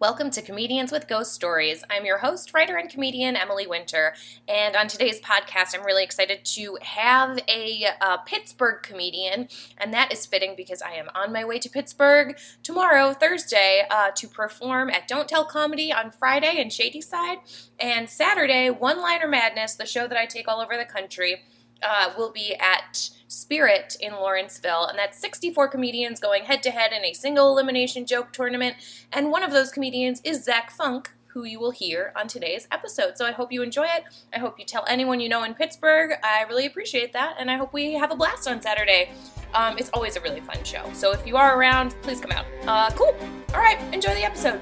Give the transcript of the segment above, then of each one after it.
Welcome to Comedians with Ghost Stories. I'm your host, writer, and comedian Emily Winter. And on today's podcast, I'm really excited to have a, a, Pittsburgh comedian. And that is fitting because I am on my way to Pittsburgh tomorrow, Thursday, uh, to perform at Don't Tell Comedy on Friday in Shadyside. And Saturday, One Liner Madness, the show that I take all over the country, uh, will be at Spirit in Lawrenceville, and that's 64 comedians going head to head in a single elimination joke tournament. And one of those comedians is Zach Funk, who you will hear on today's episode. So I hope you enjoy it. I hope you tell anyone you know in Pittsburgh. I really appreciate that, and I hope we have a blast on Saturday. Um, it's always a really fun show. So if you are around, please come out. Uh, cool. All right, enjoy the episode.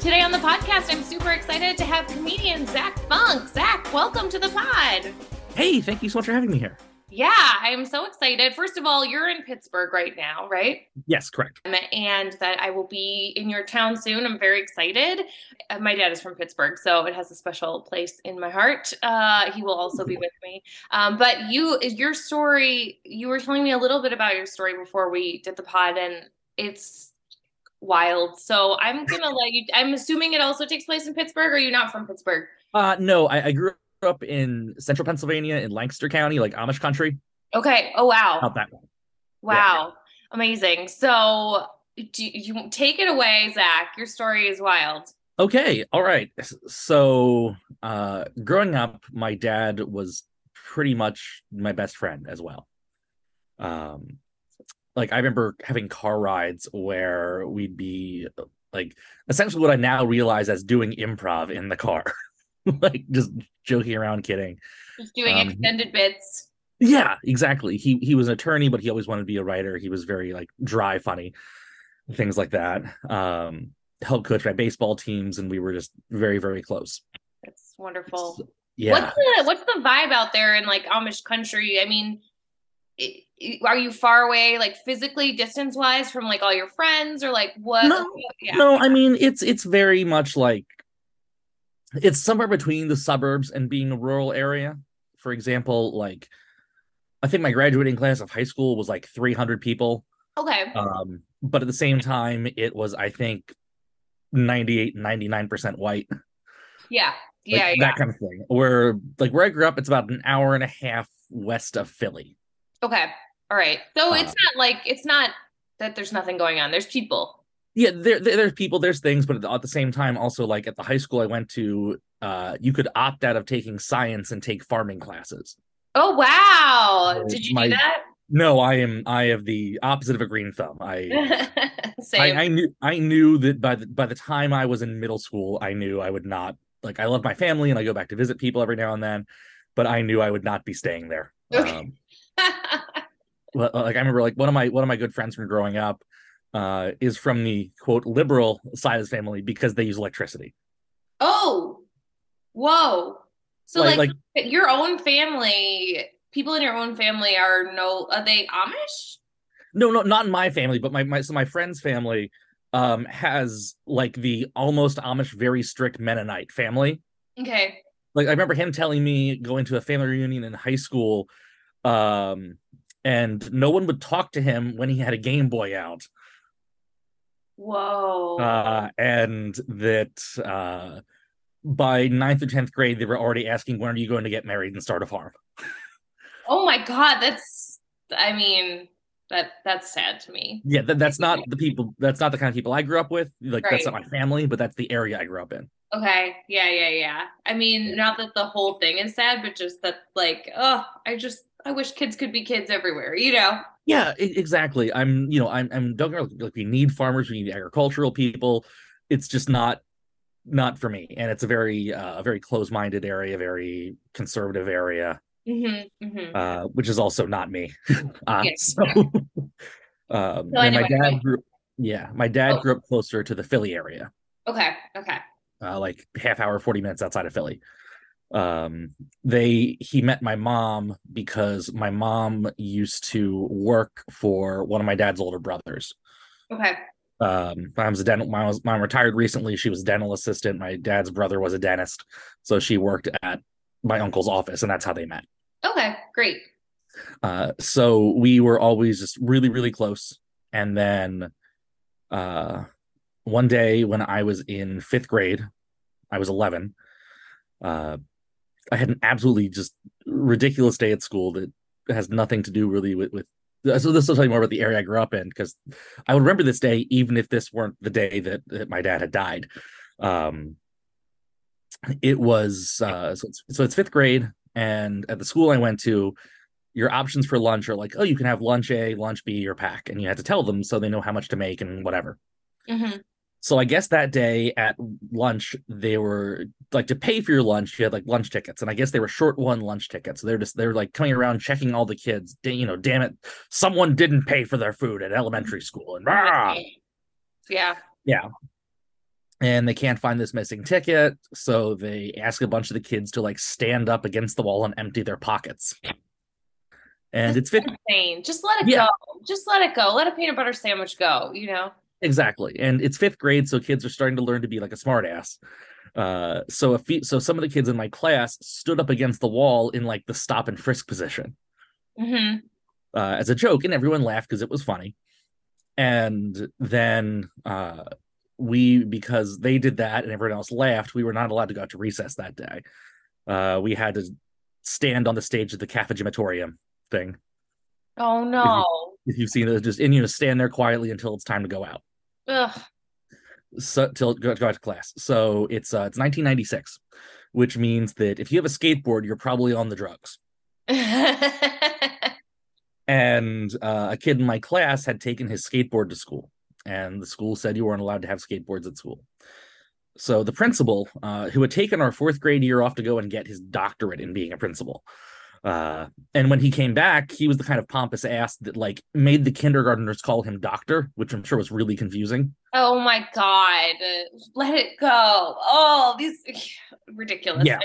Today on the podcast, I'm super excited to have comedian Zach Funk. Zach, welcome to the pod. Hey, thank you so much for having me here. Yeah, I'm so excited. First of all, you're in Pittsburgh right now, right? Yes, correct. Um, and that I will be in your town soon. I'm very excited. Uh, my dad is from Pittsburgh, so it has a special place in my heart. Uh, he will also be with me. Um, but you, your story, you were telling me a little bit about your story before we did the pod, and it's wild. So I'm gonna let you. I'm assuming it also takes place in Pittsburgh. Or are you not from Pittsburgh? Uh, no, I, I grew up in central Pennsylvania in Lancaster County, like Amish country. Okay. Oh wow. Not that one. Wow. Yeah. Amazing. So do you take it away, Zach? Your story is wild. Okay. All right. So uh growing up, my dad was pretty much my best friend as well. Um like I remember having car rides where we'd be like essentially what I now realize as doing improv in the car. like just joking around, kidding. Just doing um, extended bits. Yeah, exactly. He he was an attorney, but he always wanted to be a writer. He was very like dry, funny, things like that. Um, helped coach my baseball teams, and we were just very, very close. That's wonderful. So, yeah. What's the what's the vibe out there in like Amish country? I mean, are you far away, like physically, distance wise, from like all your friends, or like what? No, yeah. no. I mean, it's it's very much like it's somewhere between the suburbs and being a rural area. For example, like I think my graduating class of high school was like 300 people. Okay. Um, but at the same time, it was I think 98, 99% white. Yeah. Yeah, like, yeah. That kind of thing. Where like where I grew up, it's about an hour and a half west of Philly. Okay. All right. So uh, it's not like it's not that there's nothing going on. There's people yeah there, there, there's people there's things but at the same time also like at the high school i went to uh you could opt out of taking science and take farming classes oh wow did you My, do that no i am i have the opposite of a green thumb i I, I knew i knew that by the by the time i was in middle school i knew i would not like i love my family and i go back to visit people every now and then but i knew i would not be staying there okay. um, like i remember like one of my one of my good friends from growing up uh, is from the quote liberal side of the family because they use electricity. Oh, whoa! So like, like, like your own family, people in your own family are no, are they Amish? No, no, not in my family, but my my so my friend's family um has like the almost Amish, very strict Mennonite family. Okay. Like I remember him telling me going to a family reunion in high school, um, and no one would talk to him when he had a Game Boy out Whoa. Uh, and that uh, by ninth or 10th grade, they were already asking, when are you going to get married and start a farm? oh my God. That's, I mean, that that's sad to me. Yeah, that, that's not the people, that's not the kind of people I grew up with. Like, right. that's not my family, but that's the area I grew up in. Okay. Yeah, yeah, yeah. I mean, yeah. not that the whole thing is sad, but just that, like, oh, I just, I wish kids could be kids everywhere, you know? Yeah, exactly. I'm, you know, I'm, I'm don't like we need farmers, we need agricultural people. It's just not, not for me. And it's a very, uh, a very close-minded area, very conservative area, mm-hmm, mm-hmm. Uh, which is also not me. uh, yes. So, um, so anyway, my dad grew, yeah, my dad oh. grew up closer to the Philly area. Okay. Okay. Uh, like half hour, forty minutes outside of Philly um they he met my mom because my mom used to work for one of my dad's older brothers. Okay. Um mom's a dental mom, mom retired recently she was a dental assistant. My dad's brother was a dentist. So she worked at my uncle's office and that's how they met. Okay great. Uh so we were always just really really close. And then uh, one day when I was in fifth grade, I was 11. Uh, I had an absolutely just ridiculous day at school that has nothing to do really with, with so this will tell you more about the area I grew up in because I would remember this day even if this weren't the day that, that my dad had died. Um, it was uh, so it's, so it's fifth grade, and at the school I went to, your options for lunch are like, oh, you can have lunch A, lunch B, or pack, and you had to tell them so they know how much to make and whatever. Mm-hmm. So I guess that day at lunch they were like to pay for your lunch. You had like lunch tickets, and I guess they were short one lunch tickets. they're just they're like coming around checking all the kids. You know, damn it, someone didn't pay for their food at elementary school, and rah! yeah, yeah. And they can't find this missing ticket, so they ask a bunch of the kids to like stand up against the wall and empty their pockets. And That's it's insane. Just let it yeah. go. Just let it go. Let a peanut butter sandwich go. You know. Exactly. And it's fifth grade, so kids are starting to learn to be like a smartass. Uh, so if so, some of the kids in my class stood up against the wall in like the stop and frisk position mm-hmm. uh, as a joke, and everyone laughed because it was funny. And then uh, we, because they did that and everyone else laughed, we were not allowed to go out to recess that day. Uh, we had to stand on the stage of the cafegimatorium thing. Oh no! If, you, have seen it, just and you know stand there quietly until it's time to go out. Ugh. So till go, go out to class. So it's uh it's 1996, which means that if you have a skateboard, you're probably on the drugs. and uh, a kid in my class had taken his skateboard to school, and the school said you weren't allowed to have skateboards at school. So the principal, uh, who had taken our fourth grade year off to go and get his doctorate in being a principal, uh, and when he came back, he was the kind of pompous ass that like made the kindergartners call him doctor, which I'm sure was really confusing. Oh my god, let it go! Oh, these ridiculous. Yeah.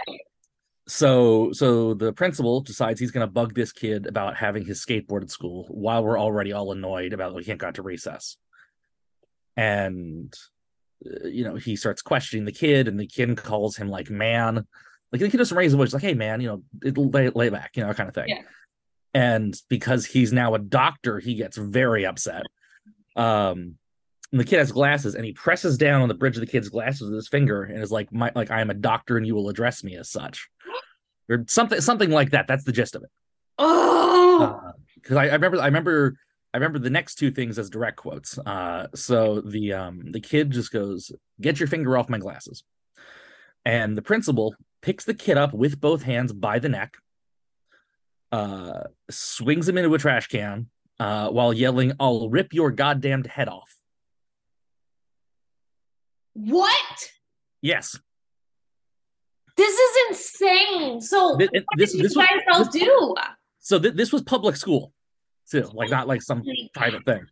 So, so the principal decides he's going to bug this kid about having his skateboard at school while we're already all annoyed about we can't go to recess. And uh, you know, he starts questioning the kid, and the kid calls him like man like the kid doesn't raise a voice like, "Hey, man, you know, lay lay back," you know, kind of thing. Yeah. And because he's now a doctor, he gets very upset. Um, and the kid has glasses, and he presses down on the bridge of the kid's glasses with his finger, and is like, "My like, I am a doctor, and you will address me as such," or something, something like that. That's the gist of it. Oh, because uh, I, I remember, I remember I remember the next two things as direct quotes. Uh, so the um the kid just goes, "Get your finger off my glasses," and the principal picks the kid up with both hands by the neck, uh, swings him into a trash can uh, while yelling, I'll rip your goddamned head off. What? Yes. This is insane. So, this, what this, did this guys all do? So, th- this was public school, too, like not like some private thing.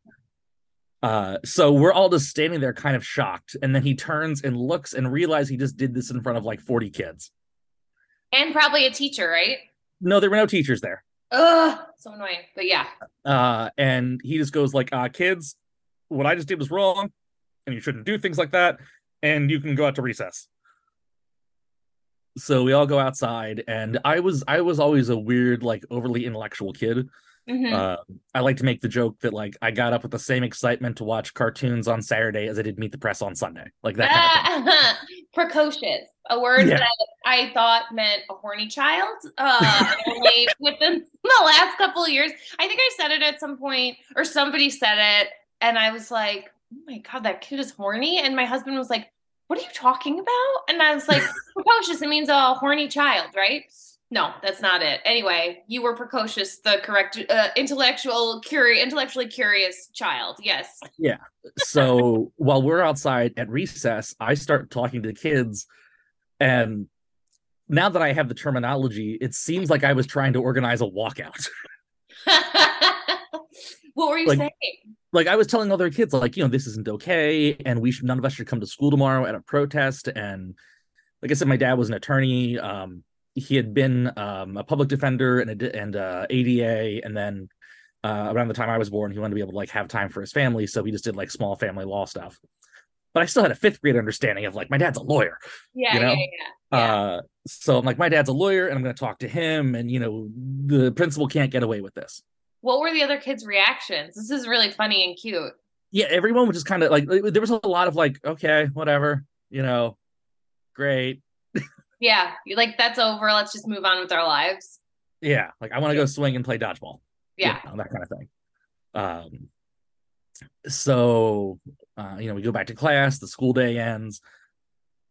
Uh, so we're all just standing there kind of shocked. And then he turns and looks and realizes he just did this in front of like 40 kids. And probably a teacher, right? No, there were no teachers there. Ugh, so annoying. But yeah. Uh, and he just goes like, uh, kids, what I just did was wrong, and you shouldn't do things like that, and you can go out to recess. So we all go outside, and I was I was always a weird, like overly intellectual kid. Mm-hmm. Uh, I like to make the joke that like I got up with the same excitement to watch cartoons on Saturday as I did Meet the Press on Sunday, like that. Kind of Precocious, a word yeah. that I thought meant a horny child. Uh, only within the last couple of years, I think I said it at some point, or somebody said it, and I was like, "Oh my god, that kid is horny," and my husband was like, "What are you talking about?" And I was like, "Precocious. It means a horny child, right?" No, that's not it. Anyway, you were precocious, the correct uh, intellectual, curious, intellectually curious child. Yes. Yeah. So while we're outside at recess, I start talking to the kids, and now that I have the terminology, it seems like I was trying to organize a walkout. what were you like, saying? Like I was telling other kids, like you know, this isn't okay, and we should none of us should come to school tomorrow at a protest. And like I said, my dad was an attorney. Um, he had been um, a public defender and a, and uh, ADA, and then uh, around the time I was born, he wanted to be able to like have time for his family, so he just did like small family law stuff. But I still had a fifth grade understanding of like my dad's a lawyer. Yeah, you know? yeah, yeah. yeah. Uh, so I'm like, my dad's a lawyer, and I'm going to talk to him, and you know, the principal can't get away with this. What were the other kids' reactions? This is really funny and cute. yeah, everyone was just kind of like there was a lot of like, okay, whatever, you know, great. Yeah, like that's over. Let's just move on with our lives. Yeah, like I want to go swing and play dodgeball. Yeah, you know, that kind of thing. Um, so uh, you know, we go back to class. The school day ends,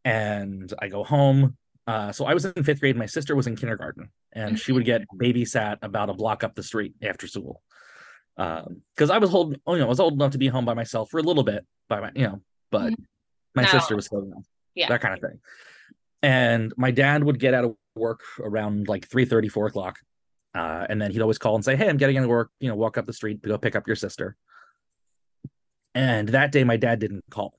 and I go home. Uh, so I was in fifth grade. My sister was in kindergarten, and she would get mm-hmm. babysat about a block up the street after school because um, I was old, you know, I was old enough to be home by myself for a little bit, by my, you know, but mm-hmm. my no. sister was still young, yeah, that kind of thing. And my dad would get out of work around like 3 30, 4 o'clock. Uh, and then he'd always call and say, Hey, I'm getting into work, you know, walk up the street to go pick up your sister. And that day, my dad didn't call.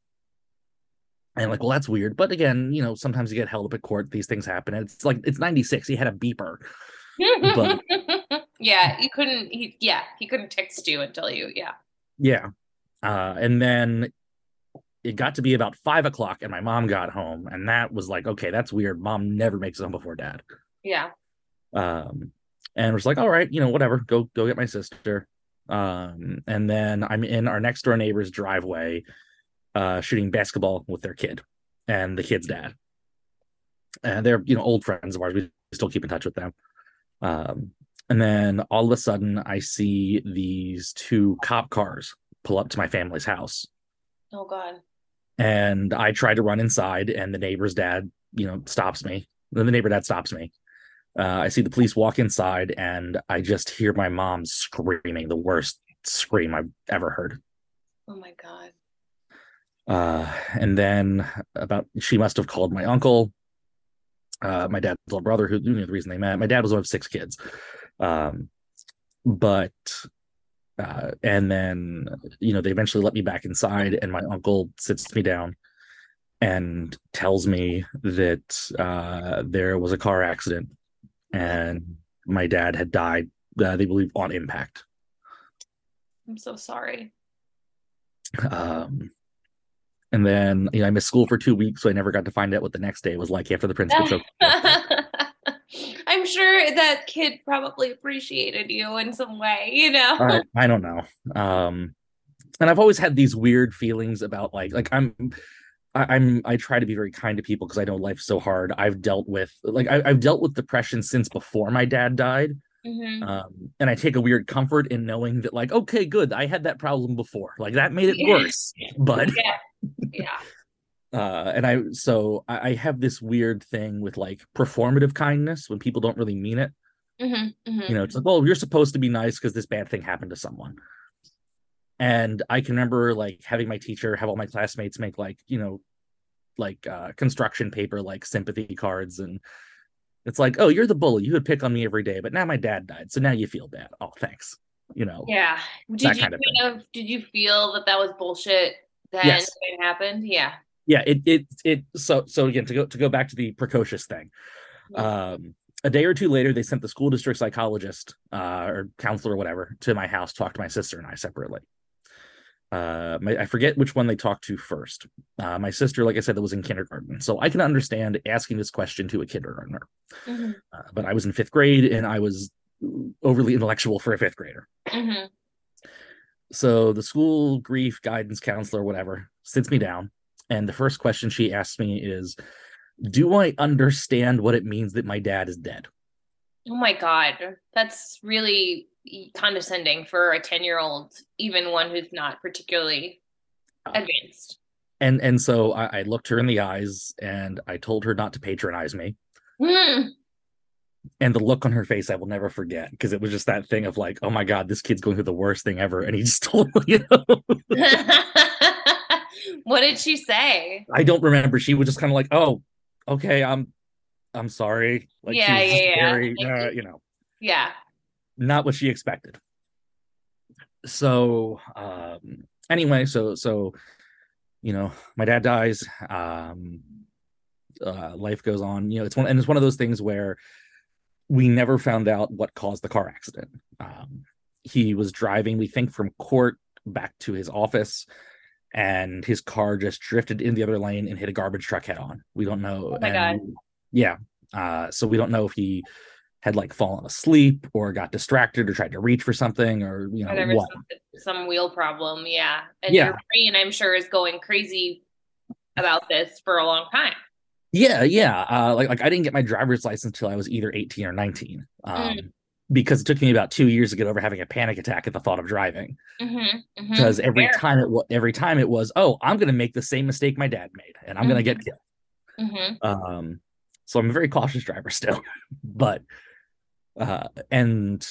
And like, well, that's weird. But again, you know, sometimes you get held up at court. These things happen. And it's like, it's 96. He had a beeper. but yeah, you couldn't. He, yeah, he couldn't text you and tell you. Yeah. Yeah, uh, and then it got to be about five o'clock, and my mom got home, and that was like, okay, that's weird. Mom never makes it home before dad. Yeah. Um, and was like, all right, you know, whatever. Go go get my sister. Um, and then I'm in our next door neighbor's driveway, uh, shooting basketball with their kid and the kid's dad. And they're you know old friends of ours. We still keep in touch with them. Um, and then all of a sudden, I see these two cop cars pull up to my family's house. Oh, God. And I try to run inside, and the neighbor's dad, you know, stops me. Then the neighbor dad stops me. Uh, I see the police walk inside, and I just hear my mom screaming the worst scream I've ever heard. Oh, my God. Uh, and then about she must have called my uncle, uh, my dad's little brother, who you know the reason they met. My dad was one of six kids. Um, but uh, and then you know they eventually let me back inside, and my uncle sits me down and tells me that uh, there was a car accident and my dad had died. Uh, they believe on impact. I'm so sorry. Um, and then you know I missed school for two weeks, so I never got to find out what the next day was like after the principal. I'm sure that kid probably appreciated you in some way, you know. I, I don't know. Um and I've always had these weird feelings about like like I'm I, I'm I try to be very kind to people because I know life's so hard. I've dealt with like I, have dealt with depression since before my dad died. Mm-hmm. Um, and I take a weird comfort in knowing that, like, okay, good, I had that problem before. Like that made it worse. But yeah, yeah. Uh and i so I, I, have this weird thing with like performative kindness when people don't really mean it. Mm-hmm, mm-hmm. you know it's like well you're supposed to be nice because this bad thing happened to someone. And i can remember like having my teacher have all my classmates make like you know like uh construction paper like sympathy cards and it's like oh you're the bully. You would pick on me every day but now my dad died so now you feel bad. Oh thanks. You know yeah. did you kind of, of did you feel that that was bullshit then yes. it happened? Yeah yeah it it it so so again to go to go back to the precocious thing um a day or two later they sent the school district psychologist uh, or counselor or whatever to my house to talk to my sister and i separately uh, my, I forget which one they talked to first. Uh, my sister, like I said, that was in kindergarten, so I can understand asking this question to a kindergartner. Mm-hmm. Uh, but I was in fifth grade, and I was overly intellectual for a fifth grader. Mm-hmm. So the school grief guidance counselor, whatever, sits me down and the first question she asks me is, Do I understand what it means that my dad is dead? Oh my God. That's really condescending for a 10 year old, even one who's not particularly uh, advanced. And and so I, I, looked her in the eyes and I told her not to patronize me. Mm. And the look on her face I will never forget because it was just that thing of like, oh my God, this kid's going through the worst thing ever. And he just told me, you know. what did she say? I don't remember. She was just kind of like, "Oh, okay, I'm, I'm sorry." Like, yeah, yeah, very, yeah. Uh, you know, yeah, not what she expected. So, um, anyway, so so, you know, my dad dies. Um, uh, life goes on. You know, it's one, and it's one of those things where we never found out what caused the car accident. Um, he was driving, we think, from court back to his office and his car just drifted in the other lane and hit a garbage truck head on. We don't know. Oh my and, god. Yeah. Uh, so we don't know if he had like fallen asleep or got distracted or tried to reach for something or you know there was some, some, wheel problem yeah and yeah. your brain i'm sure is going crazy about this for a long time yeah yeah uh, like, like i didn't get my driver's license until i was either 18 or 19 um, mm. Because it took me about two years to get over having a panic attack at the thought of driving mm-hmm, mm-hmm. because every Fair. time it was every time it was oh i'm gonna make the same mistake my dad made and i'm mm-hmm. gonna get mm-hmm. killed mm-hmm. um so i'm a very cautious driver still but uh, and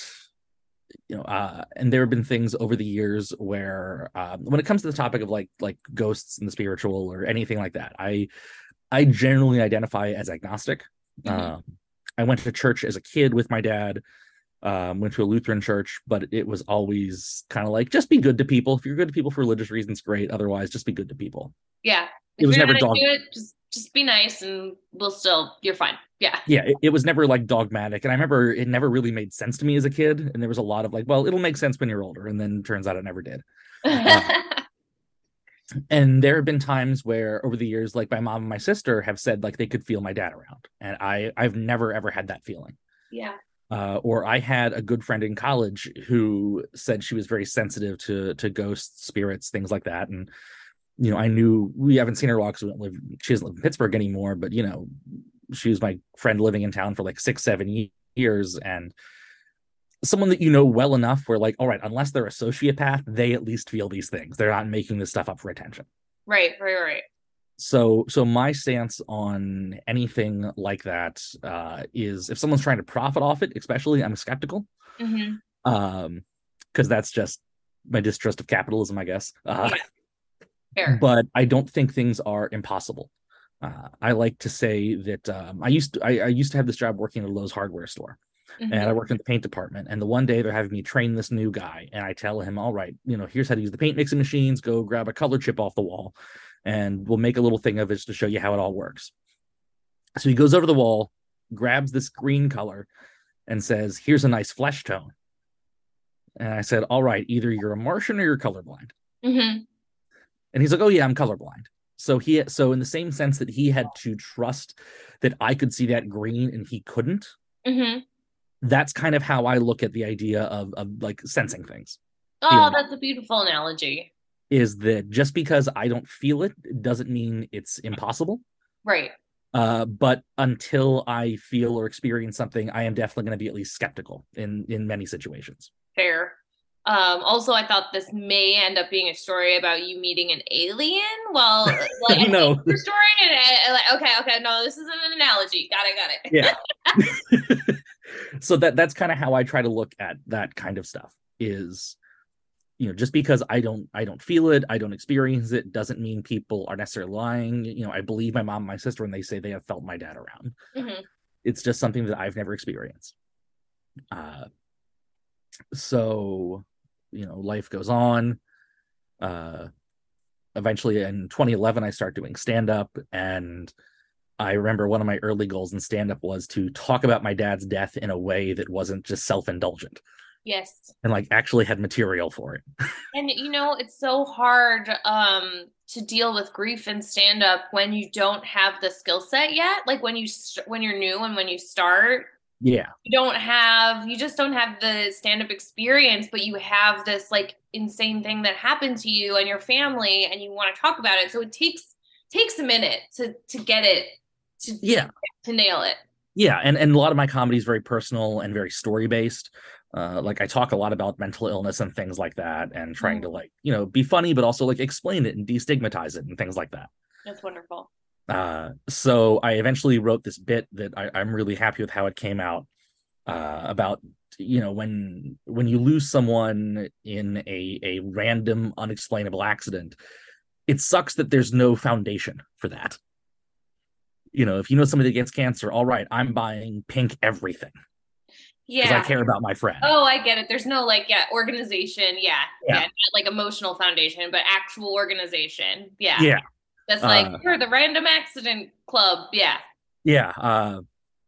you know uh, and there have been things over the years where um, when it comes to the topic of like like ghosts and the spiritual or anything like that i i generally identify as agnostic mm-hmm. uh, i went to church as a kid with my dad um, went to a lutheran church but it was always kind of like just be good to people. If you're good to people for religious reasons great. Otherwise just be good to people. Yeah. If it was never dog- it, just just be nice and we'll still you're fine. Yeah. Yeah it, it, was never like dogmatic and i remember it never really made sense to me as a kid and there was a lot of like well it'll make sense when you're older and then turns out it never did. Uh, and there have been times where over the years like my mom and my sister have said like they could feel my dad around and i i've never ever had that feeling. Yeah uh, or I had a good friend in college who said she was very sensitive to to ghosts, spirits, things like that, and you know, I knew we haven't seen her a lot because we don't live. She doesn't live in Pittsburgh anymore, but you know, she was my friend living in town for like six, seven years, and someone that you know well enough where like, all right, unless they're a sociopath, they at least feel these things. They're not making this stuff up for attention. Right, right, right. So, so my stance on anything like that uh, is if someone's trying to profit off it, especially, I'm skeptical. Mm-hmm. Um, because that's just my distrust of capitalism, I guess. Uh, yeah Fair. but I don't think things are impossible. Uh, I like to say that um, I used to, I, I, used to have this job working at a Lowe's hardware store, mm-hmm. and I worked in the paint department. And the one day they're having me train this new guy, and I tell him, "All right, you know, here's how to use the paint mixing machines. Go grab a color chip off the wall, and we'll make a little thing of it to show you how it all works." So he goes over the wall, grabs this green color, and says, "Here's a nice flesh tone." And I said, "All right, either you're a Martian or you're colorblind." Mm-hmm. And he's like, "Oh yeah, I'm colorblind." So he so in the same sense that he had to trust that I could see that green and he couldn't. Mm-hmm. That's kind of how I look at the idea of of like sensing things. Oh, that's a beautiful analogy. Is that just because I don't feel it doesn't mean it's impossible. Right. Uh, but until I feel or experience something, I am definitely going to be at least skeptical in in many situations. Fair. Um, also, I thought this may end up being a story about you meeting an alien. Well, like, no story. And, and, like, okay, okay, no, this isn't an analogy. Got it, got it. Yeah. so that that's kind of how I try to look at that kind of stuff. Is you know just because I don't I don't feel it, I don't experience it, doesn't mean people are necessarily lying. You know, I believe my mom, and my sister when they say they have felt my dad around. Mm-hmm. It's just something that I've never experienced. Uh, so you know life goes on uh eventually in 2011 i start doing stand up and i remember one of my early goals in stand up was to talk about my dad's death in a way that wasn't just self-indulgent yes. And like actually had material for it. And you know it's so hard um to deal with grief and stand up when you don't have the skill set yet. Like when you st- when you're new and when you start yeah. you don't have you just don't have the stand up experience but you have this like insane thing that happened to you and your family and you want to talk about it. So it takes takes a minute to to get it to yeah. to nail it yeah and and a lot of my comedy is very personal and very story based uh, like I talk a lot about mental illness and things like that, and trying mm-hmm. to like you know be funny, but also like explain it and destigmatize it and things like that. That's wonderful. Uh, so I eventually wrote this bit that I, am really happy with how it came out uh, about you know when when you lose someone in a a random unexplainable accident, it sucks that there's no foundation for that. You know, if you know somebody that gets cancer, all right, I'm buying pink everything. Yeah. Because I care about my friend. Oh, I get it. There's no like, yeah, organization. Yeah. Yeah. yeah like emotional foundation, but actual organization. Yeah. Yeah. That's like uh, you're the random accident club. Yeah. Yeah. Uh,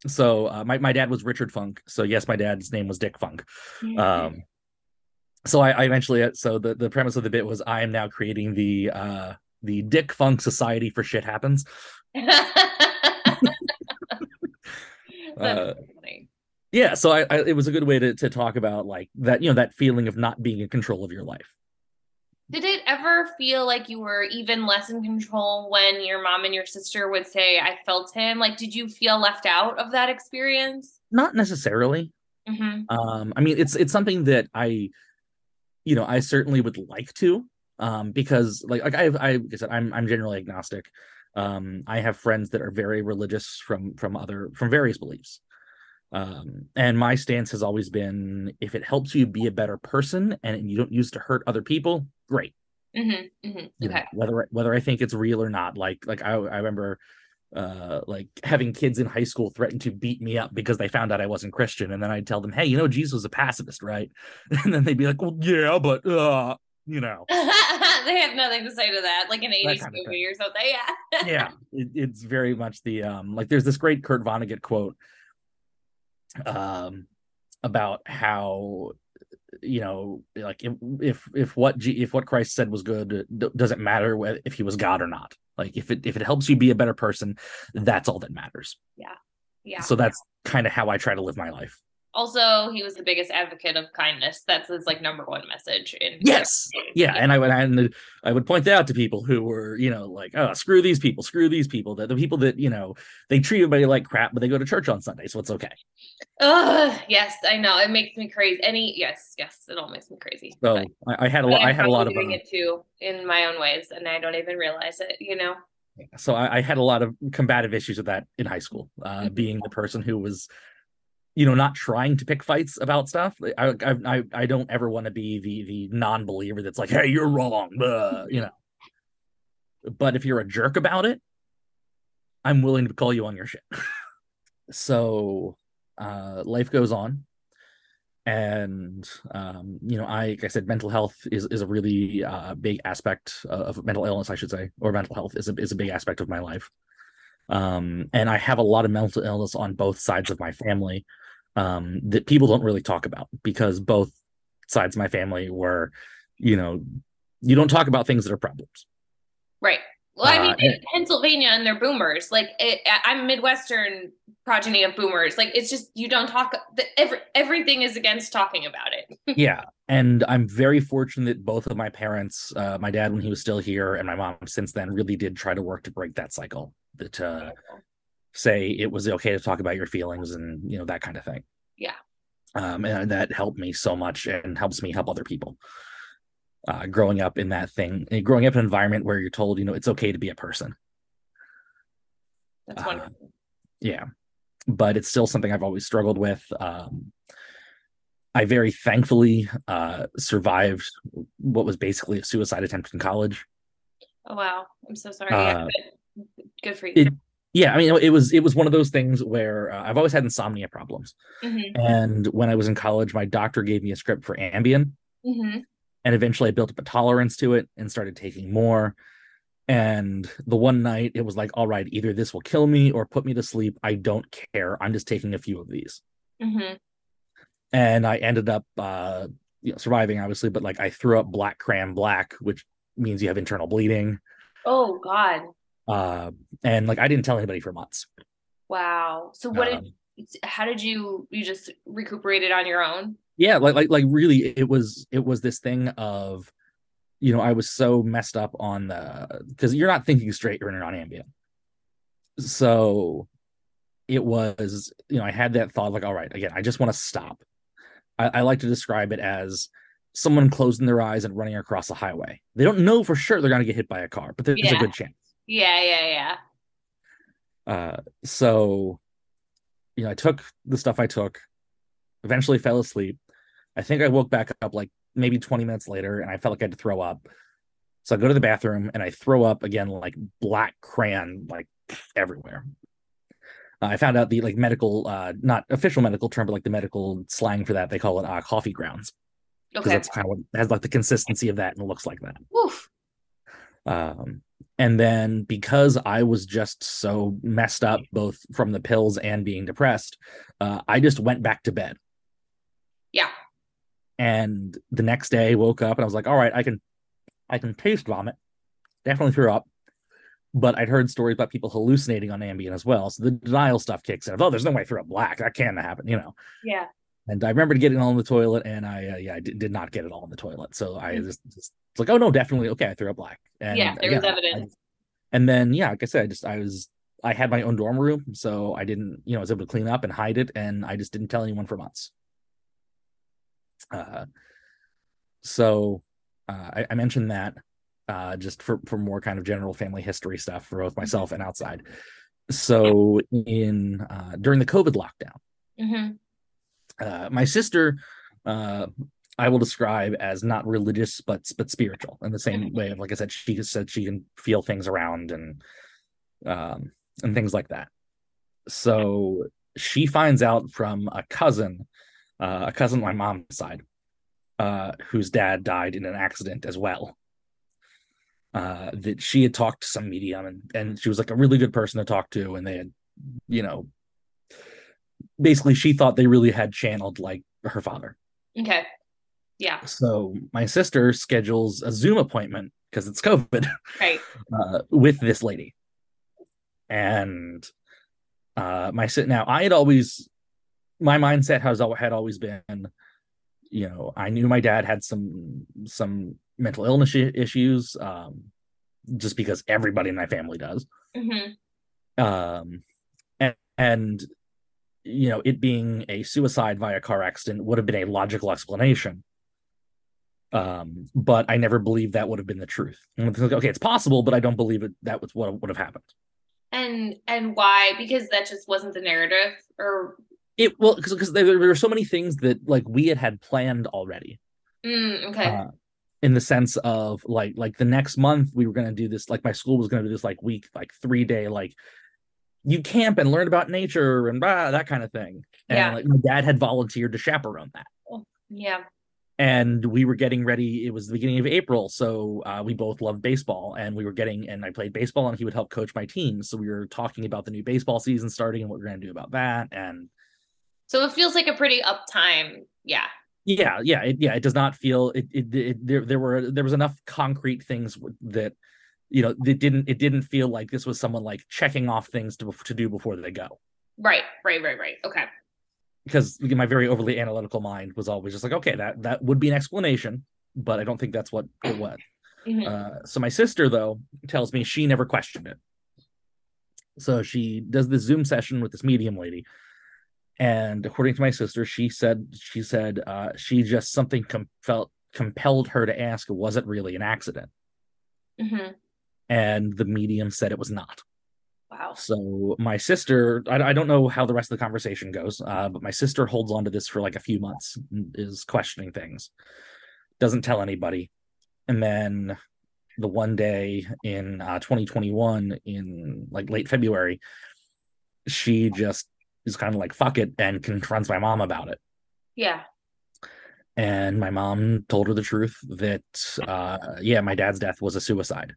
so uh, my my dad was Richard Funk. So yes, my dad's name was Dick Funk. Mm-hmm. Um, so I, I, eventually uh, so the the premise of the bit was I am now creating the uh the Dick Funk Society for Shit Happens. uh, yeah so I, I, it was a good way to, to talk about like that you know that feeling of not being in control of your life. Did it ever feel like you were even less in control when your mom and your sister would say i felt him like did you feel left out of that experience? Not necessarily. Mm-hmm. um i mean it's it's something that i you know i certainly would like to um because like like i i like i said i'm i'm generally agnostic um i have friends that are very religious from from other from various beliefs um, and my stance has always been if it helps you be a better person and you don't use to hurt other people, great. Mm-hmm, mm-hmm. Okay. You know, whether whether I think it's real or not, like like I I remember uh like having kids in high school threaten to beat me up because they found out I wasn't Christian and then I'd tell them hey you know Jesus was a pacifist right and then they'd be like well yeah but uh you know they have nothing to say to that like an 80s movie or something yeah yeah it, it's very much the um like there's this great Kurt Vonnegut quote um, about how you know like if if if what G, if what Christ said was good doesn't matter if he was God or not. Like if it if it helps you be a better person, that's all that matters. Yeah. Yeah. So that's kind of how I try to live my life also he was the biggest advocate of kindness. That's his like number one message in yes. Yeah and i would and i would point that out to people who were you know like oh screw these people screw these people. That the people that you know they treat everybody like crap but they go to church on sunday so it's okay. Oh yes i know. It makes me crazy. Any yes yes it all makes me crazy. So I, I, had a lot i had a lot of doing uh, it too in my own ways and i don't even realize it you know? So I, I, had a lot of combative issues with that in high school uh, mm-hmm. being the person who was you know not trying to pick fights about stuff i i i don't ever want to be the the non-believer that's like hey you're wrong Blah, you know. But if you're a jerk about it i'm willing to call you on your shit. So uh life goes on. And um you know i like i said mental health is is a really uh big aspect of mental illness i should say or mental health is a, is a big aspect of my life. Um and i have a lot of mental illness on both sides of my family um, that people don't really talk about because both sides of my family were, you know, you don't talk about things that are problems. Right. Well, I mean, uh, Pennsylvania and they're boomers. Like, it, I'm Midwestern progeny of boomers. Like, it's just you don't talk. Every everything is against talking about it. yeah, and I'm very fortunate. that Both of my parents, uh, my dad when he was still here, and my mom since then, really did try to work to break that cycle. That uh, say it was okay to talk about your feelings and you know that kind of thing. Yeah. Um and that helped me so much and helps me help other people. Uh growing up in that thing growing up in an environment where you're told you know it's okay to be a person. That's uh, wonderful. uh, yeah. But it's still something i've always struggled with. Um i very thankfully uh survived what was basically a suicide attempt in college. Oh wow. I'm so sorry. Uh, yeah, good for you. it, yeah i mean it was it was one of those things where uh, i've always had insomnia problems. Mm-hmm. and when i was in college my doctor gave me a script for ambien. Mm-hmm. and eventually i built up a tolerance to it and started taking more. And the one night it was like all right either this will kill me or put me to sleep. I don't care. I'm just taking a few of these. Mm-hmm. and i ended up uh you know surviving obviously but like i threw up black cram black which means you have internal bleeding. Oh god uh, and like I didn't tell anybody for months. Wow. So what um, did how did you you just recuperated on your own? Yeah, like like like really it was it was this thing of you know, I was so messed up on the because you're not thinking straight when you're on Ambien. So it was, you know, I had that thought like, all right, again, I just want to stop. I, I like to describe it as someone closing their eyes and running across a highway. They don't know for sure they're going to get hit by a car, but there's yeah. a good chance. Yeah, yeah, yeah. Uh, so, you know, I took the stuff I took, eventually fell asleep. I think I woke back up like maybe 20 minutes later and I felt like I had to throw up. So I go to the bathroom and I throw up again, like black crayon, like everywhere. Uh, I found out the like medical, uh, not official medical term, but like the medical slang for that, they call it uh, coffee grounds. Because okay. that's kind of what has like the consistency of that and it looks like that. Oof. Um, and then because I was just so messed up, both from the pills and being depressed, uh, I just went back to bed. Yeah. And the next day, woke up and I was like, "All right, I can, I can taste vomit. Definitely threw up, but I'd heard stories about people hallucinating on Ambien as well. So the denial stuff kicks in. Oh, there's no way I threw up black. That can't happen, you know. Yeah. And I remember getting all in the toilet, and I uh, yeah I did, did, not get it all in the toilet. So I mm-hmm. just, just like, oh no, definitely okay. I threw up black. And yeah, there was evidence. I, and then yeah, like I said, I just I was I had my own dorm room, so I didn't you know I was able to clean up and hide it, and I just didn't tell anyone for months. Uh, so uh, I, I mentioned that uh, just for for more kind of general family history stuff for both myself and outside. So in uh, during the COVID lockdown, mm-hmm. Uh, my sister, uh, I will describe as not religious but but spiritual in the same mm-hmm. way of like I said, she said she can feel things around and um, and things like that. So she finds out from a cousin, uh, a cousin on my mom's side, uh, whose dad died in an accident as well uh, that she had talked to some medium and, and she was like a really good person to talk to and they had you know basically she thought they really had channeled like her father. Okay. Yeah. So my sister schedules a zoom appointment because it's covid right. uh, with this lady. And uh my sit now i had always my mindset has had always been you know i knew my dad had some some mental illness issues um, just because everybody in my family does. Mm-hmm. um, and, and you know it being a suicide via car accident would have been a logical explanation. Um, but i never believed that would have been the truth. Okay it's possible but i don't believe it that was what would have happened. And and why? Because that just wasn't the narrative or? It well because there, there were so many things that like we had had planned already. Mm, okay. Uh, in the sense of like like the next month we were going to do this like my school was going to do this like week like three day like you camp and learn about nature and blah, that kind of thing. And yeah. like my dad had volunteered to chaperone that. Yeah. And we were getting ready it was the beginning of april so uh, we both loved baseball and we were getting and i played baseball and he would help coach my team. So we were talking about the new baseball season starting and what we're going to do about that and so it feels like a pretty up time. Yeah. Yeah yeah it, yeah it does not feel it, it, it, there there were there was enough concrete things that you know it didn't it didn't feel like this was someone like checking off things to to do before they go. Right right right right. Okay. Because my very overly analytical mind was always just like okay that that would be an explanation but i don't think that's what it was. Mm-hmm. uh, so my sister though tells me she never questioned it. So she does this zoom session with this medium lady and according to my sister she said she said uh, she just something com- felt compelled her to ask was it really an accident? Mm-hmm. And the medium said it was not. Wow. So my sister I, I don't know how the rest of the conversation goes uh, but my sister holds on to this for like a few months is questioning things. Doesn't tell anybody. And then the one day in uh, 2021 in like late february she just is kind of like fuck it and confronts my mom about it. Yeah. And my mom told her the truth that uh yeah my dad's death was a suicide.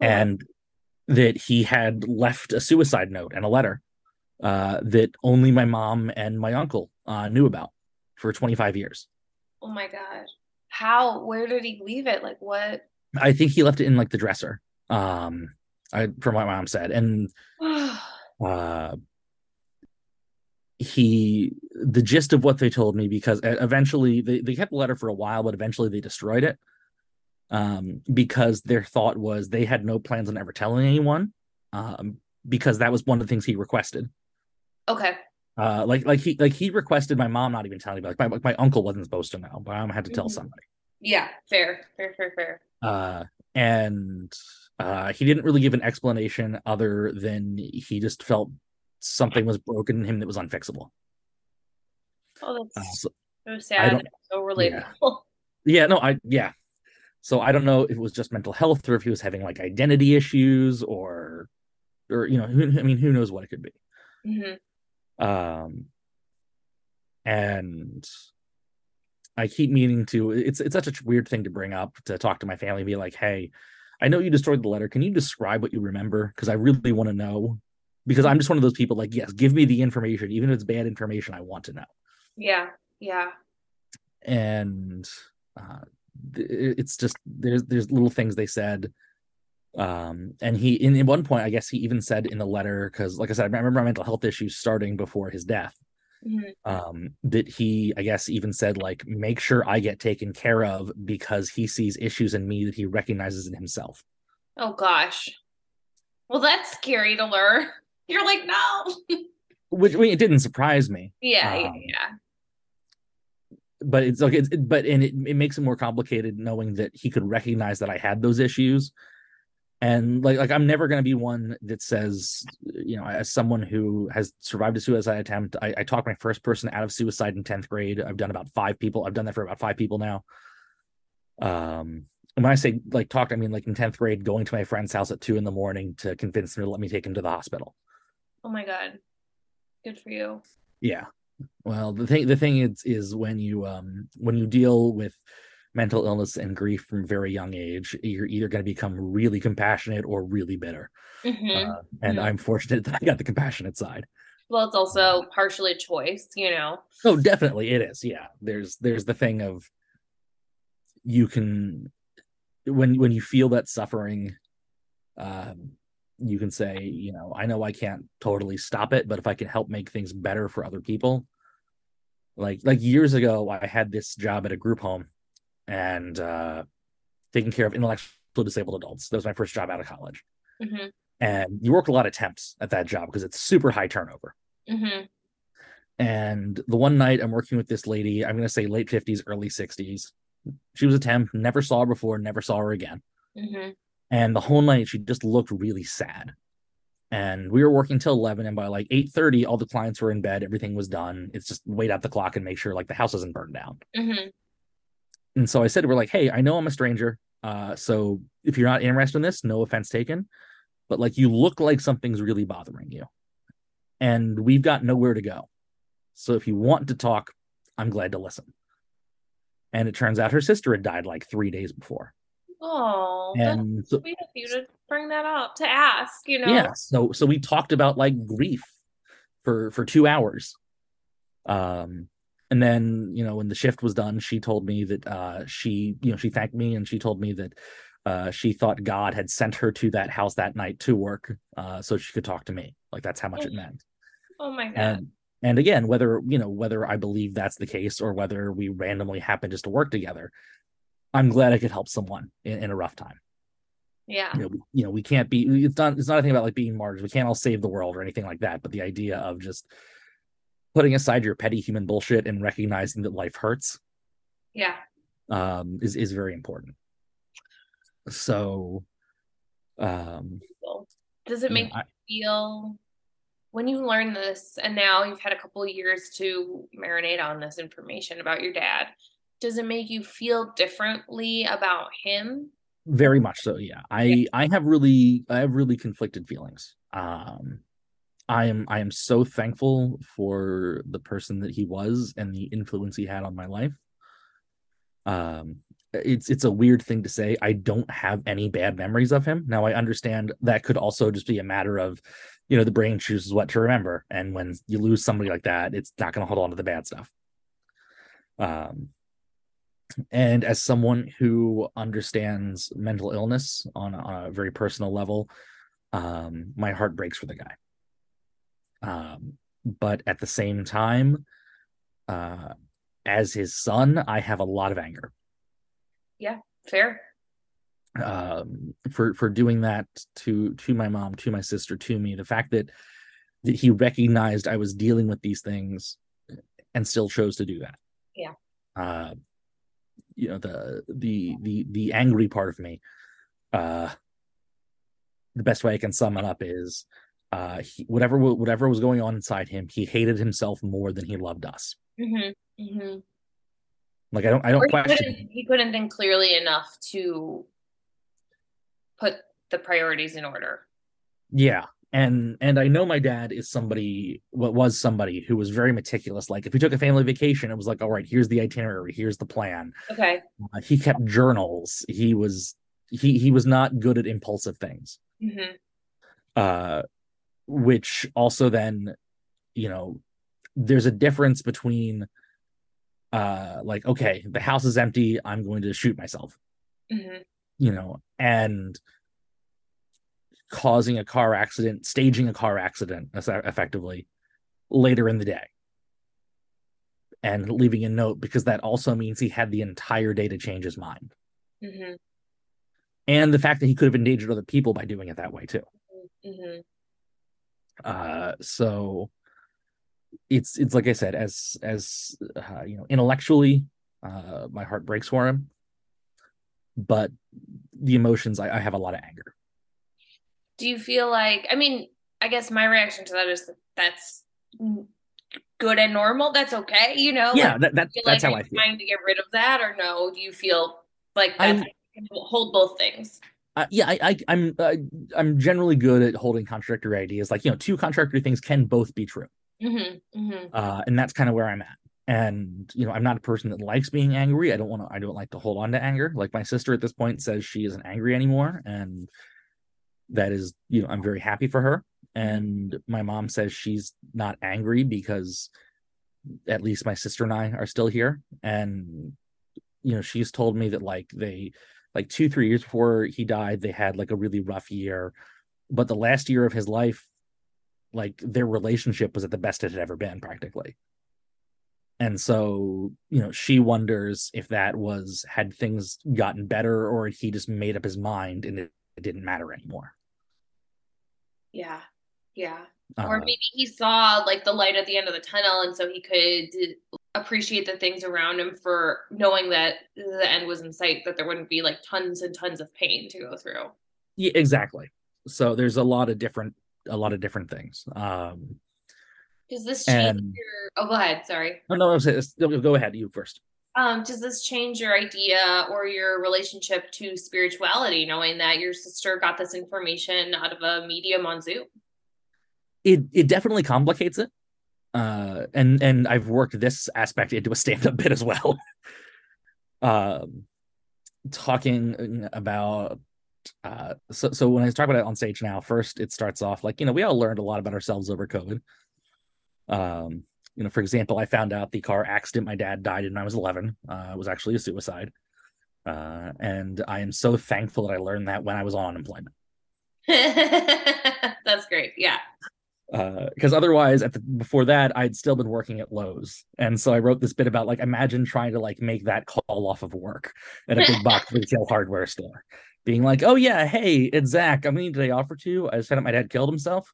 And that he had left a suicide note and a letter uh that only my mom and my uncle uh knew about for 25 years. Oh my god. How where did he leave it? Like what? I think he left it in like the dresser um I, from what my mom said. And uh he the gist of what they told me because eventually they, they kept the letter for a while but eventually they destroyed it um, because their thought was they had no plans on ever telling anyone um, because that was one of the things he requested okay uh, like like he like he requested my mom not even telling me like my, my uncle wasn't supposed to know but i had to tell mm-hmm. somebody yeah fair fair fair fair uh and uh he didn't really give an explanation other than he just felt something was broken in him that was unfixable. Oh, that's uh, so, so, sad. So relatable. Yeah. yeah, no, I yeah. So I don't know if it was just mental health or if he was having like identity issues or or you know, who, I mean, who knows what it could be. Mm-hmm. Um, and I keep meaning to. It's it's such a weird thing to bring up to talk to my family, be like, hey. I know you destroyed the letter. Can you describe what you remember? Because I really want to know because I'm just one of those people like, yes, give me the information, even if it's bad information, I want to know. Yeah, yeah. And uh, it's just there's there's little things they said, Um, and he in, in one point, I guess he even said in the letter, because like I said, I remember my mental health issues starting before his death. Mm-hmm. Um, that he, I guess, even said like, make sure I get taken care of because he sees issues in me that he recognizes in himself. Oh gosh. Well, that's scary to learn. You're like, no. Which I mean, it didn't surprise me. Yeah, um, yeah. But it's like, it's, but and it, it makes it more complicated knowing that he could recognize that I had those issues. And like like i'm never going to be one that says you know as someone who has survived a suicide attempt i, I talked my first person out of suicide in 10th grade. I've done about five people i've done that for about five people now. Um and when i say like talked i mean like in 10th grade going to my friend's house at two in the morning to convince them to let me take him to the hospital. Oh my god. Good for you. Yeah well the thing the thing is is when you um when you deal with mental illness and grief from very young age, you're either going to become really compassionate or really bitter. Mm-hmm. Uh, and mm-hmm. I'm fortunate that I got the compassionate side. Well, it's also partially choice, you know. Oh, definitely it is. Yeah. There's there's the thing of you can when when you feel that suffering um you can say, you know, I know I can't totally stop it, but if I can help make things better for other people, like like years ago I had this job at a group home and uh, taking care of intellectually disabled adults. That was my first job out of college. Mm-hmm. And you work a lot of temps at that job because it's super high turnover. Mm-hmm. And the one night I'm working with this lady, I'm going to say late 50s, early 60s. She was a temp, never saw her before, never saw her again. Mm-hmm. And the whole night she just looked really sad. And we were working till 11 and by like 8:30 all the clients were in bed, everything was done. It's just wait out the clock and make sure like the house doesn't burn down. Mm-hmm and so I said, we're like, hey, I know I'm a stranger. Uh, so if you're not interested in this, no offense taken, but like you look like something's really bothering you. And we've got nowhere to go. So if you want to talk, I'm glad to listen. And it turns out her sister had died like three days before. Oh, and that's so, sweet of you to bring that up to ask, you know. Yeah. So so we talked about like grief for for two hours. Um and then you know when the shift was done she told me that uh she you know she thanked me and she told me that uh she thought god had sent her to that house that night to work uh so she could talk to me like that's how much it meant oh my god and and again whether you know whether i believe that's the case or whether we randomly happen just to work together i'm glad i could help someone in, in a rough time. Yeah. You know, you know we can't be it's not it's not a thing about like being martyrs. We can't all save the world or anything like that but the idea of just putting aside your petty human bullshit and recognizing that life hurts yeah. um is is very important. So um does it make you, know, you feel when you learn this and now you've had a couple of years to marinate on this information about your dad does it make you feel differently about him very much so yeah i yeah. i have really i have really conflicted feelings um I am I am so thankful for the person that he was and the influence he had on my life. Um it's it's a weird thing to say. I don't have any bad memories of him. Now I understand that could also just be a matter of, you know, the brain chooses what to remember. And when you lose somebody like that, it's not going to hold on to the bad stuff. Um and as someone who understands mental illness on, on a very personal level, um, my heart breaks for the guy. Um, but at the same time, uh, as his son, I have a lot of anger. Yeah, fair. Um, for for doing that to to my mom, to my sister, to me, the fact that that he recognized I was dealing with these things and still chose to do that. Yeah. Uh, you know the the the the angry part of me. Uh, the best way I can sum it up is uh he, whatever whatever was going on inside him he hated himself more than he loved us mm-hmm. Mm-hmm. like i don't i don't he question couldn't, he couldn't think clearly enough to put the priorities in order yeah and and i know my dad is somebody what was somebody who was very meticulous. Like if we took a family vacation it was like all right here's the itinerary here's the plan. Okay. Uh, he kept journals. He was he he was not good at impulsive things. Mm-hmm. uh which also then you know there's a difference between uh like okay the house is empty i'm going to shoot myself. Mm-hmm. you know and causing a car accident, staging a car accident effectively later in the day and leaving a note because that also means he had the entire day to change his mind. Mm-hmm. And the fact that he could have endangered other people by doing it that way too. Mm-hmm. Uh, so it's it's like I said, as as uh, you know, intellectually, uh, my heart breaks for him, but the emotions, I, I have a lot of anger. Do you feel like? I mean, I guess my reaction to that is that that's good and normal. That's okay, you know. Yeah, like, that, that that's like how I feel. Trying to get rid of that, or no? Do you feel like that hold both things? Uh, yeah, I, I, I'm uh, I'm generally good at holding contradictory ideas. Like you know, two contradictory things can both be true, mm-hmm, mm-hmm. Uh, and that's kind of where I'm at. And you know, I'm not a person that likes being angry. I don't want to. I don't like to hold on to anger. Like my sister at this point says she isn't angry anymore, and that is you know I'm very happy for her. And my mom says she's not angry because at least my sister and I are still here. And you know, she's told me that like they like two three years before he died they had like a really rough year but the last year of his life like their relationship was at the best it had ever been practically and so you know she wonders if that was had things gotten better or he just made up his mind and it, didn't matter anymore yeah yeah uh, or maybe he saw like the light at the end of the tunnel and so he could appreciate the things around him for knowing that the end was in sight, that there wouldn't be like tons and tons of pain to go through. Yeah, exactly. So there's a lot of different a lot of different things. Um does this change and, your oh go ahead, sorry. No, no, go ahead, you first. Um, does this change your idea or your relationship to spirituality, knowing that your sister got this information out of a medium on Zoom? It it definitely complicates it uh, and and I've worked this aspect into a stand-up bit as well. um, talking about uh, so so when I talk about it on stage now, first it starts off like you know we all learned a lot about ourselves over COVID. Um, you know, for example, I found out the car accident my dad died in when I was 11 uh, was actually a suicide, uh, and I am so thankful that I learned that when I was on unemployment. That's great. Yeah. Because uh, otherwise at the before that i'd still been working at Lowe's. And so i wrote this bit about like imagine trying to like make that call off of work at a big box retail hardware store. Being like oh yeah hey it's zach. I'm gonna need a offer to i just found out my dad killed himself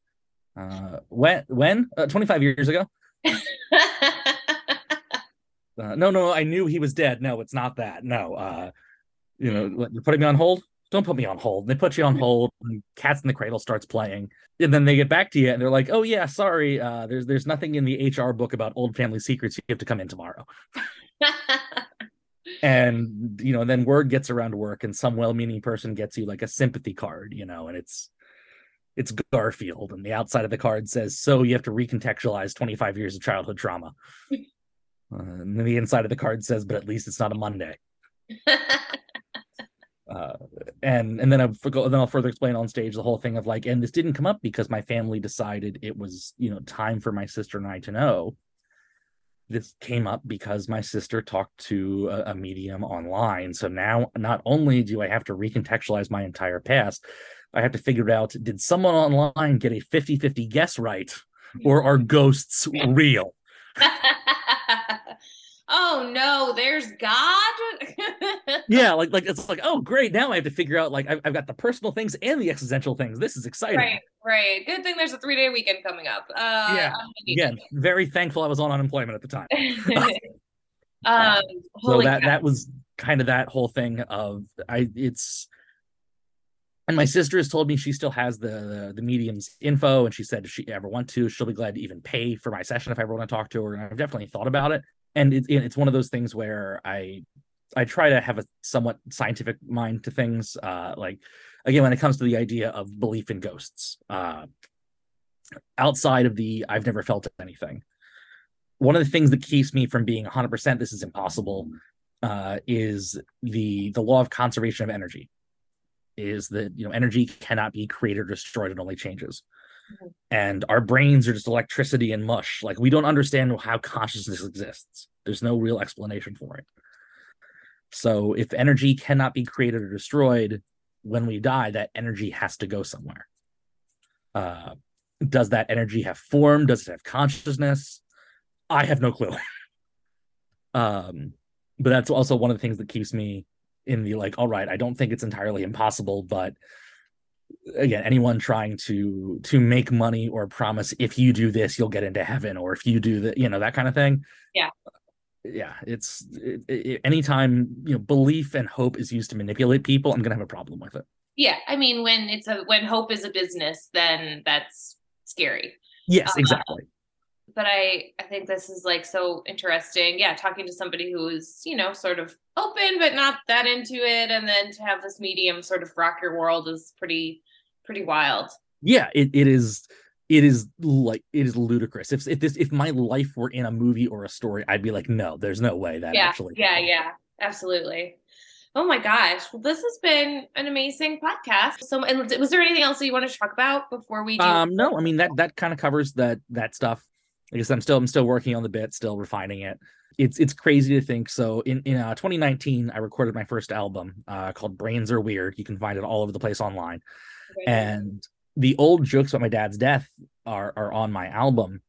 uh when when? Uh, 25 years ago uh, no no i knew he was dead no it's not that no uh you know you're putting me on hold don't put me on hold. They put you on hold. Cats in the Cradle starts playing, and then they get back to you, and they're like, "Oh yeah, sorry. Uh, there's there's nothing in the HR book about old family secrets. You have to come in tomorrow." and you know, then word gets around work, and some well-meaning person gets you like a sympathy card, you know, and it's it's Garfield, and the outside of the card says, "So you have to recontextualize 25 years of childhood trauma." Uh, and then the inside of the card says, "But at least it's not a Monday." uh, and and then I then I'll further explain on stage the whole thing of like, and this didn't come up because my family decided it was you know time for my sister and I to know. This came up because my sister talked to a, a medium online. So now, not only do I have to recontextualize my entire past, I have to figure out did someone online get a 50 50 guess right, or are ghosts real? oh no, there's God. yeah, like like it's like oh great, now I have to figure out like I've, I've got the personal things and the existential things. This is exciting. Right, right. Good thing there's a three day weekend coming up. Uh, yeah, again, very thankful I was on unemployment at the time. um, so that that was kind of that whole thing of I it's and my sister has told me she still has the, the, the medium's info and she said if she ever want to she'll be glad to even pay for my session if i ever want to talk to her and i've definitely thought about it and it, it's one of those things where I I try to have a somewhat scientific mind to things. Uh, like again, when it comes to the idea of belief in ghosts, uh, outside of the I've never felt anything. One of the things that keeps me from being 100% this is impossible uh, is the the law of conservation of energy. Is that you know energy cannot be created or destroyed; it only changes and our brains are just electricity and mush like we don't understand how consciousness exists there's no real explanation for it so if energy cannot be created or destroyed when we die that energy has to go somewhere Uh, does that energy have form? Does it have consciousness? I have no clue. um, but that's also one of the things that keeps me in the like, all right, I don't think it's entirely impossible, but again, anyone trying to to make money or promise if you do this, you'll get into heaven, or if you do that, you know, that kind of thing. Yeah. Yeah, it's it, it, anytime you know belief and hope is used to manipulate people, I'm gonna have a problem with it. Yeah, I mean, when it's a when hope is a business, then that's scary. Yes, uh, exactly. but I I think this is like so interesting. Yeah, talking to somebody who is, you know, sort of open but not that into it and then to have this medium sort of rock your world is pretty pretty wild. Yeah, it, it is it is like it is ludicrous. If if this if my life were in a movie or a story, I'd be like, no, there's no way that yeah, actually. Yeah, yeah, absolutely. Oh my gosh. Well, this has been an amazing podcast. So, and was there anything else that you want to talk about before we do? Um, no, I mean, that, that kind of covers that, that stuff. I guess I'm still, I'm still working on the bit, still refining it. It's, it's crazy to think. So in, in uh, 2019, I recorded my first album uh, called Brains Are Weird. You can find it all over the place online. Okay. And the old jokes about my dad's death are, are on my album.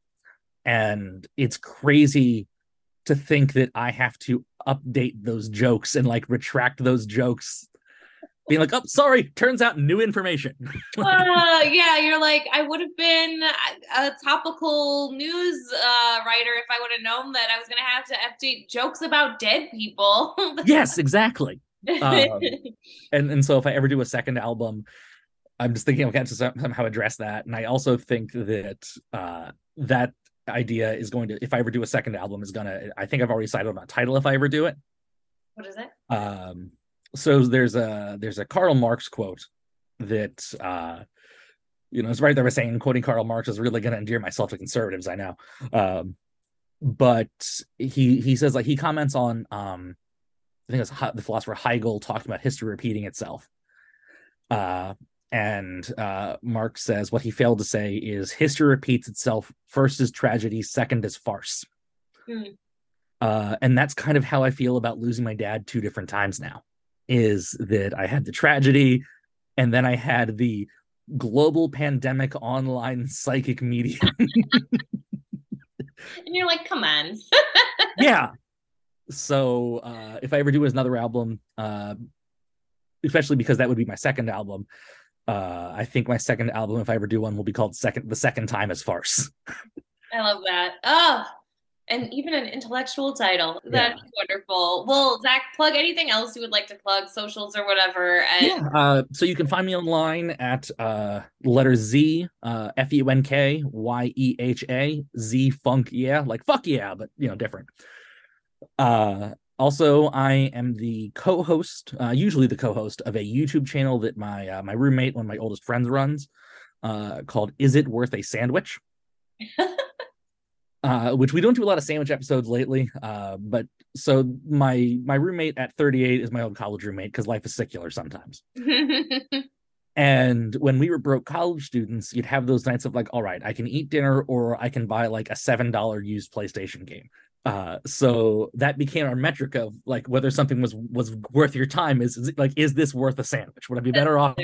And it's crazy to think that I have to update those jokes and like retract those jokes being like, oh, sorry, turns out new information. uh, yeah, you're like, I would have been a topical news uh, writer if I would have known that I was going to have to update jokes about dead people. yes, exactly. Um, and and so if I ever do a second album, I'm just thinking I can to somehow address that. And I also think that uh, that idea is going to if I ever do a second album is gonna I think I've already decided on a title if I ever do it. What is it? Um so there's a there's a Karl Marx quote that uh you know it's right there saying quoting Karl Marx is really gonna endear myself to conservatives, I know. Um but he he says like he comments on um I think it's the philosopher Hegel talking about history repeating itself. Uh and uh, Marx says what he failed to say is history repeats itself. First is tragedy, second is farce. Mm. Uh, and that's kind of how I feel about losing my dad two different times now. Is that I had the tragedy, and then I had the global pandemic online psychic medium. and you're like, come on. yeah. So uh, if I ever do another album, uh, especially because that would be my second album, uh i think my second album if i ever do one will be called second the second time as farce i love that oh and even an intellectual title that's yeah. wonderful well zach plug anything else you would like to plug socials or whatever and- yeah uh, so you can find me online at uh letter z uh f-u-n-k-y-e-h-a z funk yeah like fuck yeah but you know different uh also, I am the co-host, uh, usually the co-host of a YouTube channel that my uh, my roommate, one of my oldest friends, runs, uh, called "Is It Worth a Sandwich?" uh, which we don't do a lot of sandwich episodes lately. Uh, but so my my roommate at 38 is my old college roommate because life is secular sometimes. and when we were broke college students, you'd have those nights of like, all right, I can eat dinner or I can buy like a seven dollar used PlayStation game. Uh, so that became our metric of like whether something was was worth your time. Is, is like, is this worth a sandwich? Would I be better off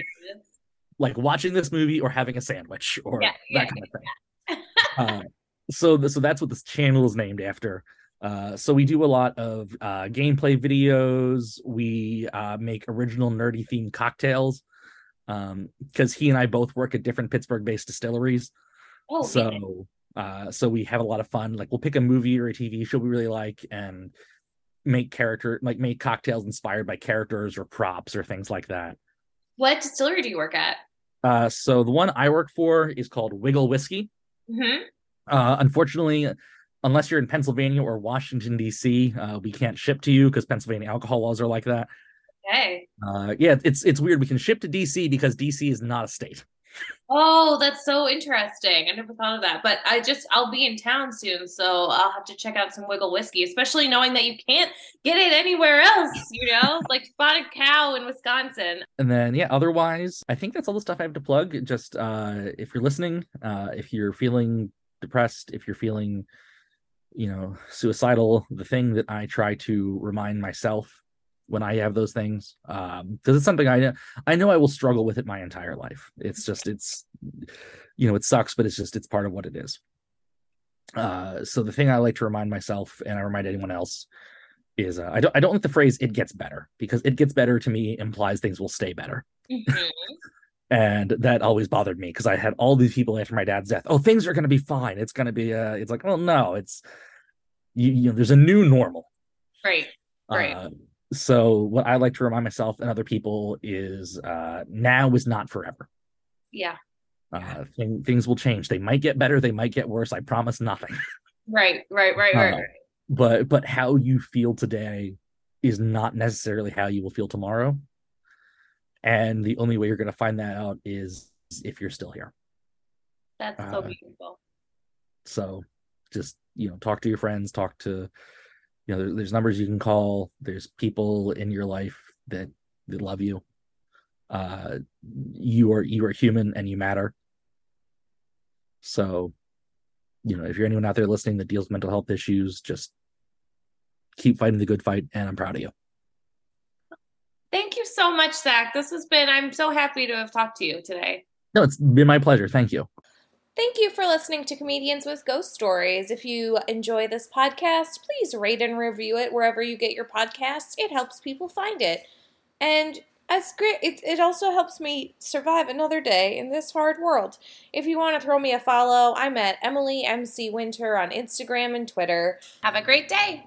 like watching this movie or having a sandwich or yeah, that yeah, kind of thing? uh, so so that's what this channel is named after. Uh, so we do a lot of uh, gameplay videos. We uh, make original nerdy themed cocktails because um, he and I both work at different Pittsburgh-based distilleries. Oh, so uh, so we have a lot of fun. Like we'll pick a movie or a TV show we really like and make character like make cocktails inspired by characters or props or things like that. What distillery do you work at? Uh, so the one I work for is called Wigle Whiskey. Mm-hmm. Uh, unfortunately, unless you're in Pennsylvania or Washington D.C., uh, we can't ship to you because Pennsylvania alcohol laws are like that. Okay. Uh, yeah, it's it's weird. We can ship to D.C. because D.C. is not a state. Oh, that's so interesting. I never thought of that. But I just I'll be in town soon, so I'll have to check out some Wigle whiskey, especially knowing that you can't get it anywhere else, you know? like spotted cow in Wisconsin. And then yeah, otherwise, I think that's all the stuff I have to plug. Just uh if you're listening, uh if you're feeling depressed, if you're feeling you know, suicidal, the thing that I try to remind myself when I have those things because um, it's something I I know I will struggle with it my entire life. It's just it's you know, it sucks, but it's just it's part of what it is. Uh, so the thing I like to remind myself and I remind anyone else is uh, I don't I don't like the phrase "it gets better" because "it gets better" to me implies things will stay better. Mm-hmm. And that always bothered me because I had all these people after my dad's death. Oh, things are going to be fine. It's going to be. Uh, it's like, oh no, it's you, you know, there's a new normal. Right. Right. Uh, so what I like to remind myself and other people is uh, now is not forever. Yeah. Uh, th- things will change. They might get better. They might get worse. I promise nothing. Right. Right. Right. Right. Uh, right. But but how you feel today is not necessarily how you will feel tomorrow. And the only way you're going to find that out is if you're still here. That's so uh, beautiful. So just, you know, talk to your friends, talk to, you know, there, there's numbers you can call. There's people in your life that, that love you. Uh, you are, you are human and you matter. So, you know, if you're anyone out there listening that deals with mental health issues, just keep fighting the good fight. And I'm proud of. You so much, Zach. This has been, I'm so happy to have talked to you today. No, it's been my pleasure. Thank you. Thank you for listening to Comedians with Ghost Stories. If you enjoy this podcast, please rate and review it wherever you get your podcasts. It helps people find it. And as great it, it also helps me survive another day in this hard world. If you want to throw me a follow, I'm at Emily MC Winter on Instagram and Twitter. Have a great day.